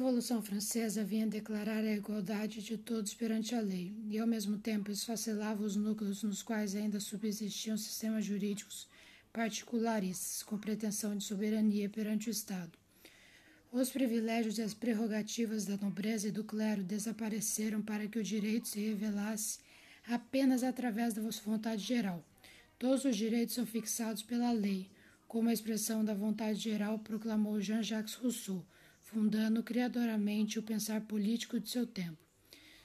Revolução Francesa vinha declarar a igualdade de todos perante a lei, e ao mesmo tempo esfacelava os núcleos nos quais ainda subsistiam sistemas jurídicos particularistas, com pretensão de soberania perante o Estado. Os privilégios e as prerrogativas da nobreza e do clero desapareceram para que o direito se revelasse apenas através da vontade geral. Todos os direitos são fixados pela lei, como a expressão da vontade geral proclamou Jean-Jacques Rousseau, fundando criadoramente o pensar político de seu tempo.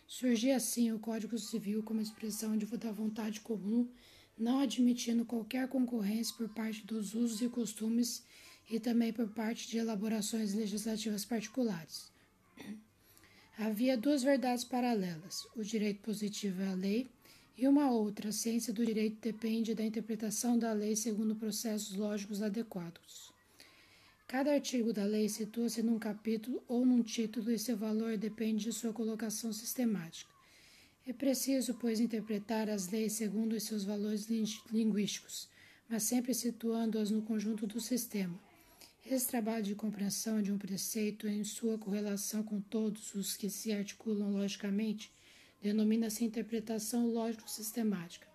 Surgia assim o Código Civil como expressão de, da vontade comum, não admitindo qualquer concorrência por parte dos usos e costumes e também por parte de elaborações legislativas particulares. Havia duas verdades paralelas: o direito positivo é a lei, e uma outra, a ciência do direito depende da interpretação da lei segundo processos lógicos adequados. Cada artigo da lei situa-se num capítulo ou num título e seu valor depende de sua colocação sistemática. É preciso, pois, interpretar as leis segundo os seus valores linguísticos, mas sempre situando-as no conjunto do sistema. Esse trabalho de compreensão de um preceito em sua correlação com todos os que se articulam logicamente denomina-se interpretação lógico-sistemática.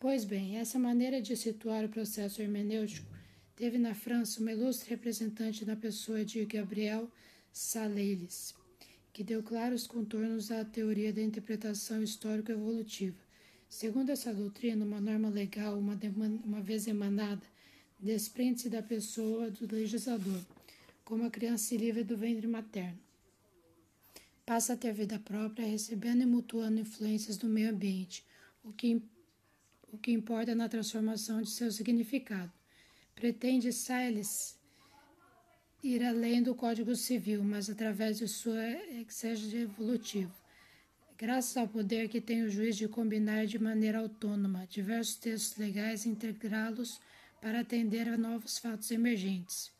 Pois bem, essa maneira de situar o processo hermenêutico teve na França uma ilustre representante na pessoa de Gabriel Saleiles, que deu claros contornos à teoria da interpretação histórico-evolutiva. Segundo essa doutrina, uma norma legal, uma, uma vez emanada, desprende-se da pessoa do legislador, como a criança livre do ventre materno. Passa a ter vida própria, recebendo e mutuando influências do meio ambiente, o que, o que importa na transformação de seu significado. Pretende Siles ir além do Código Civil, mas através de sua exégese evolutiva. Graças ao poder que tem o juiz de combinar de maneira autônoma diversos textos legais e integrá-los para atender a novos fatos emergentes.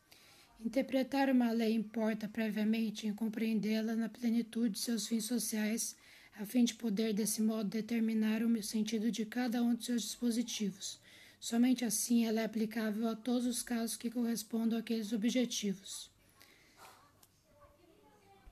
Interpretar uma lei importa previamente em compreendê-la na plenitude de seus fins sociais, a fim de poder, desse modo, determinar o sentido de cada um de seus dispositivos. Somente assim ela é aplicável a todos os casos que correspondam àqueles objetivos.